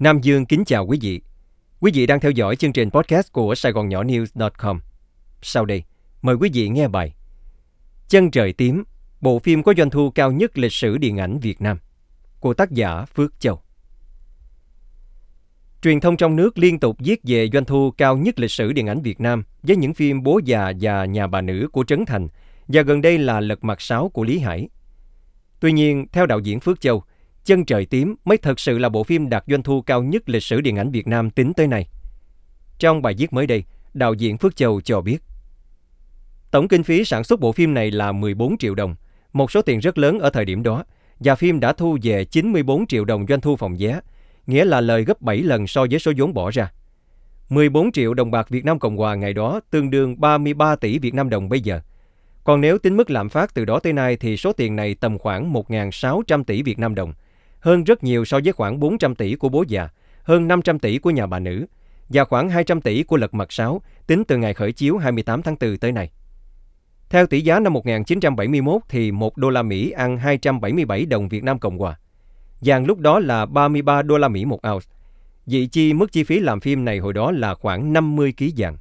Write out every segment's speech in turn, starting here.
Nam Dương kính chào quý vị. Quý vị đang theo dõi chương trình podcast của Sài Gòn Nhỏ News.com. Sau đây, mời quý vị nghe bài Chân trời tím, bộ phim có doanh thu cao nhất lịch sử điện ảnh Việt Nam của tác giả Phước Châu. Truyền thông trong nước liên tục viết về doanh thu cao nhất lịch sử điện ảnh Việt Nam với những phim Bố già và Nhà bà nữ của Trấn Thành và gần đây là Lật mặt sáu của Lý Hải. Tuy nhiên, theo đạo diễn Phước Châu, Chân trời tím mới thật sự là bộ phim đạt doanh thu cao nhất lịch sử điện ảnh Việt Nam tính tới nay. Trong bài viết mới đây, đạo diễn Phước Châu cho biết, Tổng kinh phí sản xuất bộ phim này là 14 triệu đồng, một số tiền rất lớn ở thời điểm đó, và phim đã thu về 94 triệu đồng doanh thu phòng vé, nghĩa là lời gấp 7 lần so với số vốn bỏ ra. 14 triệu đồng bạc Việt Nam Cộng Hòa ngày đó tương đương 33 tỷ Việt Nam đồng bây giờ. Còn nếu tính mức lạm phát từ đó tới nay thì số tiền này tầm khoảng 1.600 tỷ Việt Nam đồng, hơn rất nhiều so với khoảng 400 tỷ của bố già, hơn 500 tỷ của nhà bà nữ và khoảng 200 tỷ của lật mặt 6 tính từ ngày khởi chiếu 28 tháng 4 tới nay. Theo tỷ giá năm 1971 thì 1 đô la Mỹ ăn 277 đồng Việt Nam Cộng Hòa. Vàng lúc đó là 33 đô la Mỹ một ounce. Vị chi mức chi phí làm phim này hồi đó là khoảng 50 kg vàng.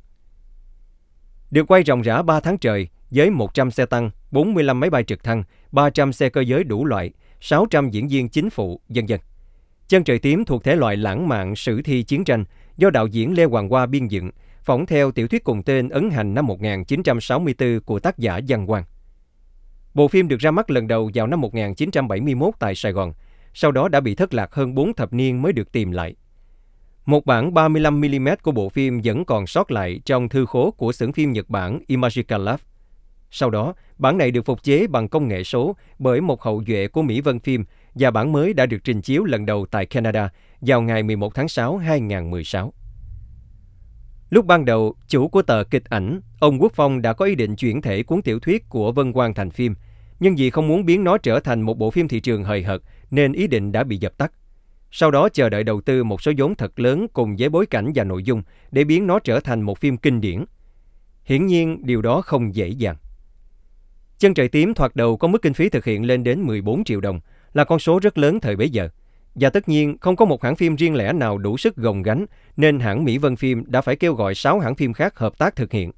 Được quay ròng rã 3 tháng trời với 100 xe tăng, 45 máy bay trực thăng, 300 xe cơ giới đủ loại, 600 diễn viên chính phụ, dân dân. Chân trời tím thuộc thể loại lãng mạn sử thi chiến tranh do đạo diễn Lê Hoàng Hoa biên dựng, phỏng theo tiểu thuyết cùng tên ấn hành năm 1964 của tác giả Văn Quang. Bộ phim được ra mắt lần đầu vào năm 1971 tại Sài Gòn, sau đó đã bị thất lạc hơn 4 thập niên mới được tìm lại. Một bản 35mm của bộ phim vẫn còn sót lại trong thư khố của xưởng phim Nhật Bản Imagica Lab. Sau đó, bản này được phục chế bằng công nghệ số bởi một hậu duệ của Mỹ Vân Phim và bản mới đã được trình chiếu lần đầu tại Canada vào ngày 11 tháng 6 2016. Lúc ban đầu, chủ của tờ kịch ảnh, ông Quốc Phong đã có ý định chuyển thể cuốn tiểu thuyết của Vân Quang thành phim, nhưng vì không muốn biến nó trở thành một bộ phim thị trường hời hợt nên ý định đã bị dập tắt. Sau đó chờ đợi đầu tư một số vốn thật lớn cùng với bối cảnh và nội dung để biến nó trở thành một phim kinh điển. Hiển nhiên, điều đó không dễ dàng. Chân trời tím thoạt đầu có mức kinh phí thực hiện lên đến 14 triệu đồng, là con số rất lớn thời bấy giờ. Và tất nhiên, không có một hãng phim riêng lẻ nào đủ sức gồng gánh, nên hãng Mỹ Vân Phim đã phải kêu gọi 6 hãng phim khác hợp tác thực hiện.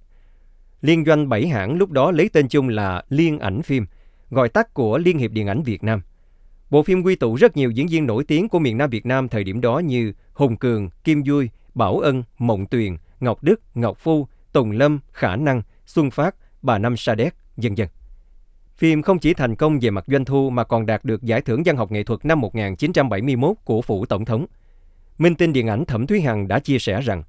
Liên doanh 7 hãng lúc đó lấy tên chung là Liên ảnh phim, gọi tắt của Liên hiệp Điện ảnh Việt Nam. Bộ phim quy tụ rất nhiều diễn viên nổi tiếng của miền Nam Việt Nam thời điểm đó như Hùng Cường, Kim Vui, Bảo Ân, Mộng Tuyền, Ngọc Đức, Ngọc Phu, Tùng Lâm, Khả Năng, Xuân Phát, Bà Năm Sa Đéc, dân dân. Phim không chỉ thành công về mặt doanh thu mà còn đạt được giải thưởng văn học nghệ thuật năm 1971 của phủ tổng thống. Minh tinh điện ảnh Thẩm Thúy Hằng đã chia sẻ rằng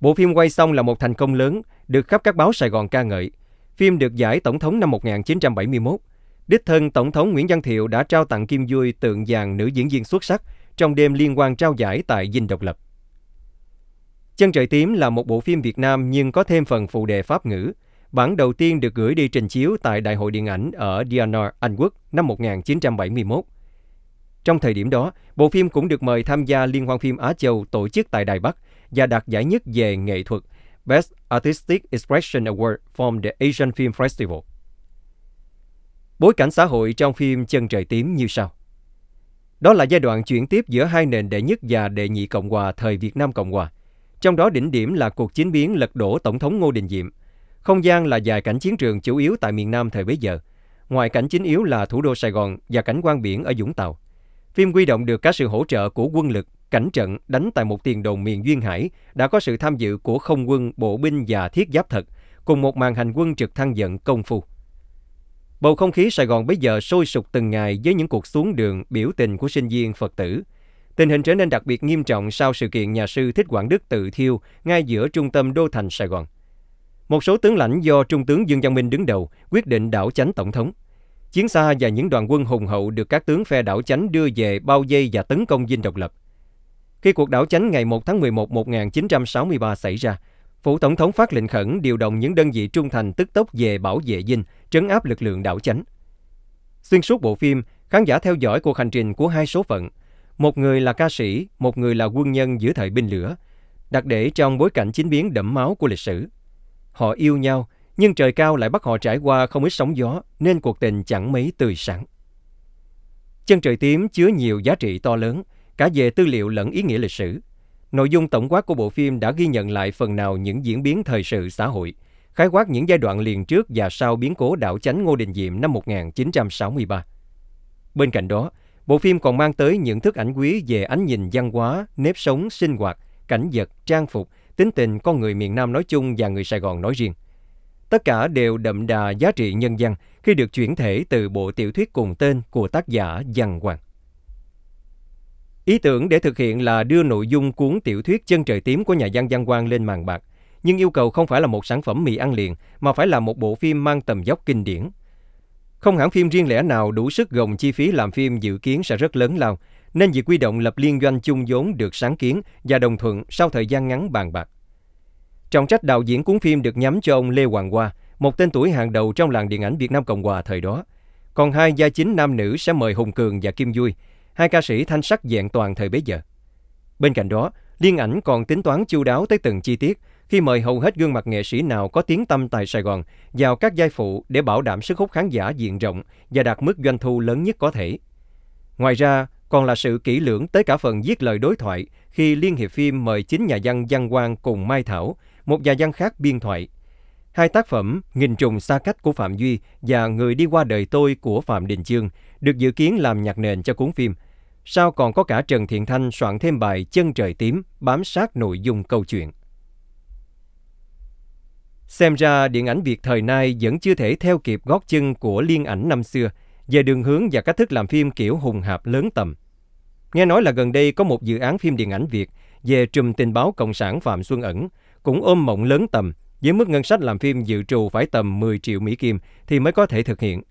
Bộ phim quay xong là một thành công lớn, được khắp các báo Sài Gòn ca ngợi. Phim được giải tổng thống năm 1971. Đích thân Tổng thống Nguyễn Văn Thiệu đã trao tặng Kim Vui tượng vàng nữ diễn viên xuất sắc trong đêm liên quan trao giải tại Dinh Độc Lập. Chân trời tím là một bộ phim Việt Nam nhưng có thêm phần phụ đề Pháp ngữ, Bản đầu tiên được gửi đi trình chiếu tại Đại hội Điện ảnh ở Dianor, Anh Quốc năm 1971. Trong thời điểm đó, bộ phim cũng được mời tham gia Liên hoan phim Á Châu tổ chức tại Đài Bắc và đạt giải nhất về nghệ thuật Best Artistic Expression Award from the Asian Film Festival. Bối cảnh xã hội trong phim Chân trời tím như sau. Đó là giai đoạn chuyển tiếp giữa hai nền đệ nhất và đệ nhị Cộng hòa thời Việt Nam Cộng hòa. Trong đó đỉnh điểm là cuộc chiến biến lật đổ Tổng thống Ngô Đình Diệm, không gian là dài cảnh chiến trường chủ yếu tại miền Nam thời bấy giờ. Ngoài cảnh chính yếu là thủ đô Sài Gòn và cảnh quan biển ở Vũng Tàu. Phim quy động được các sự hỗ trợ của quân lực, cảnh trận đánh tại một tiền đồn miền Duyên Hải đã có sự tham dự của không quân, bộ binh và thiết giáp thật, cùng một màn hành quân trực thăng dẫn công phu. Bầu không khí Sài Gòn bây giờ sôi sục từng ngày với những cuộc xuống đường biểu tình của sinh viên Phật tử. Tình hình trở nên đặc biệt nghiêm trọng sau sự kiện nhà sư Thích Quảng Đức tự thiêu ngay giữa trung tâm đô thành Sài Gòn. Một số tướng lãnh do Trung tướng Dương Văn Minh đứng đầu quyết định đảo chánh tổng thống. Chiến xa và những đoàn quân hùng hậu được các tướng phe đảo chánh đưa về bao vây và tấn công dinh độc lập. Khi cuộc đảo chánh ngày 1 tháng 11 1963 xảy ra, Phủ Tổng thống phát lệnh khẩn điều động những đơn vị trung thành tức tốc về bảo vệ dinh, trấn áp lực lượng đảo chánh. Xuyên suốt bộ phim, khán giả theo dõi cuộc hành trình của hai số phận. Một người là ca sĩ, một người là quân nhân giữa thời binh lửa, đặt để trong bối cảnh chính biến đẫm máu của lịch sử. Họ yêu nhau, nhưng trời cao lại bắt họ trải qua không ít sóng gió, nên cuộc tình chẳng mấy tươi sáng. Chân trời tím chứa nhiều giá trị to lớn, cả về tư liệu lẫn ý nghĩa lịch sử. Nội dung tổng quát của bộ phim đã ghi nhận lại phần nào những diễn biến thời sự xã hội, khái quát những giai đoạn liền trước và sau biến cố đảo chánh Ngô Đình Diệm năm 1963. Bên cạnh đó, bộ phim còn mang tới những thức ảnh quý về ánh nhìn văn hóa, nếp sống, sinh hoạt, cảnh vật, trang phục, tính tình con người miền Nam nói chung và người Sài Gòn nói riêng. Tất cả đều đậm đà giá trị nhân văn khi được chuyển thể từ bộ tiểu thuyết cùng tên của tác giả Văn Hoàng. Ý tưởng để thực hiện là đưa nội dung cuốn tiểu thuyết Chân trời tím của nhà văn Văn Quang lên màn bạc, nhưng yêu cầu không phải là một sản phẩm mì ăn liền, mà phải là một bộ phim mang tầm dốc kinh điển. Không hãng phim riêng lẻ nào đủ sức gồng chi phí làm phim dự kiến sẽ rất lớn lao, nên việc quy động lập liên doanh chung vốn được sáng kiến và đồng thuận sau thời gian ngắn bàn bạc. Trọng trách đạo diễn cuốn phim được nhắm cho ông Lê Hoàng Hoa, một tên tuổi hàng đầu trong làng điện ảnh Việt Nam Cộng Hòa thời đó. Còn hai gia chính nam nữ sẽ mời Hùng Cường và Kim Vui, hai ca sĩ thanh sắc dạng toàn thời bấy giờ. Bên cạnh đó, liên ảnh còn tính toán chu đáo tới từng chi tiết khi mời hầu hết gương mặt nghệ sĩ nào có tiếng tâm tại Sài Gòn vào các giai phụ để bảo đảm sức hút khán giả diện rộng và đạt mức doanh thu lớn nhất có thể. Ngoài ra, còn là sự kỹ lưỡng tới cả phần viết lời đối thoại khi Liên hiệp phim mời chính nhà văn Văn Quang cùng Mai Thảo, một nhà văn khác biên thoại. Hai tác phẩm Nghìn trùng xa cách của Phạm Duy và Người đi qua đời tôi của Phạm Đình Chương được dự kiến làm nhạc nền cho cuốn phim. Sau còn có cả Trần Thiện Thanh soạn thêm bài Chân trời tím bám sát nội dung câu chuyện. Xem ra điện ảnh Việt thời nay vẫn chưa thể theo kịp gót chân của liên ảnh năm xưa về đường hướng và cách thức làm phim kiểu hùng hạp lớn tầm. Nghe nói là gần đây có một dự án phim điện ảnh Việt về trùm tình báo Cộng sản Phạm Xuân Ẩn, cũng ôm mộng lớn tầm, với mức ngân sách làm phim dự trù phải tầm 10 triệu Mỹ Kim thì mới có thể thực hiện.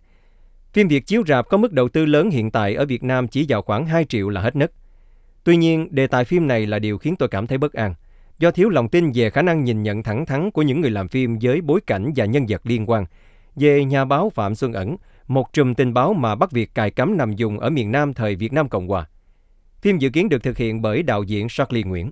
Phim Việt chiếu rạp có mức đầu tư lớn hiện tại ở Việt Nam chỉ vào khoảng 2 triệu là hết nấc. Tuy nhiên, đề tài phim này là điều khiến tôi cảm thấy bất an, do thiếu lòng tin về khả năng nhìn nhận thẳng thắn của những người làm phim với bối cảnh và nhân vật liên quan. Về nhà báo Phạm Xuân Ẩn, một trùm tình báo mà Bắc Việt cài cắm nằm dùng ở miền Nam thời Việt Nam Cộng Hòa. Phim dự kiến được thực hiện bởi đạo diễn Charlie Nguyễn.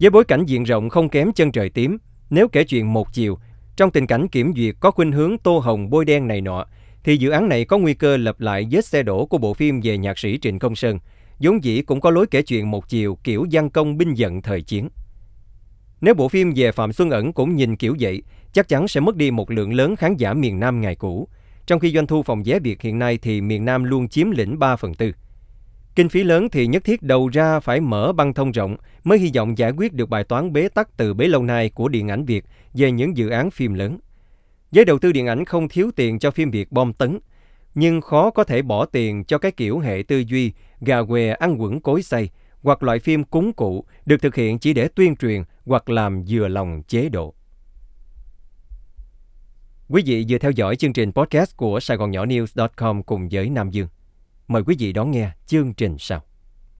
Với bối cảnh diện rộng không kém chân trời tím, nếu kể chuyện một chiều, trong tình cảnh kiểm duyệt có khuynh hướng tô hồng bôi đen này nọ, thì dự án này có nguy cơ lập lại vết xe đổ của bộ phim về nhạc sĩ Trịnh Công Sơn, vốn dĩ cũng có lối kể chuyện một chiều kiểu gian công binh giận thời chiến. Nếu bộ phim về Phạm Xuân Ẩn cũng nhìn kiểu vậy, chắc chắn sẽ mất đi một lượng lớn khán giả miền Nam ngày cũ, trong khi doanh thu phòng vé Việt hiện nay thì miền Nam luôn chiếm lĩnh 3 phần tư. Kinh phí lớn thì nhất thiết đầu ra phải mở băng thông rộng mới hy vọng giải quyết được bài toán bế tắc từ bấy lâu nay của điện ảnh Việt về những dự án phim lớn. giới đầu tư điện ảnh không thiếu tiền cho phim Việt bom tấn, nhưng khó có thể bỏ tiền cho cái kiểu hệ tư duy gà què ăn quẩn cối xay hoặc loại phim cúng cụ được thực hiện chỉ để tuyên truyền hoặc làm vừa lòng chế độ. Quý vị vừa theo dõi chương trình podcast của Sài Gòn Nhỏ News.com cùng với Nam Dương. Mời quý vị đón nghe chương trình sau.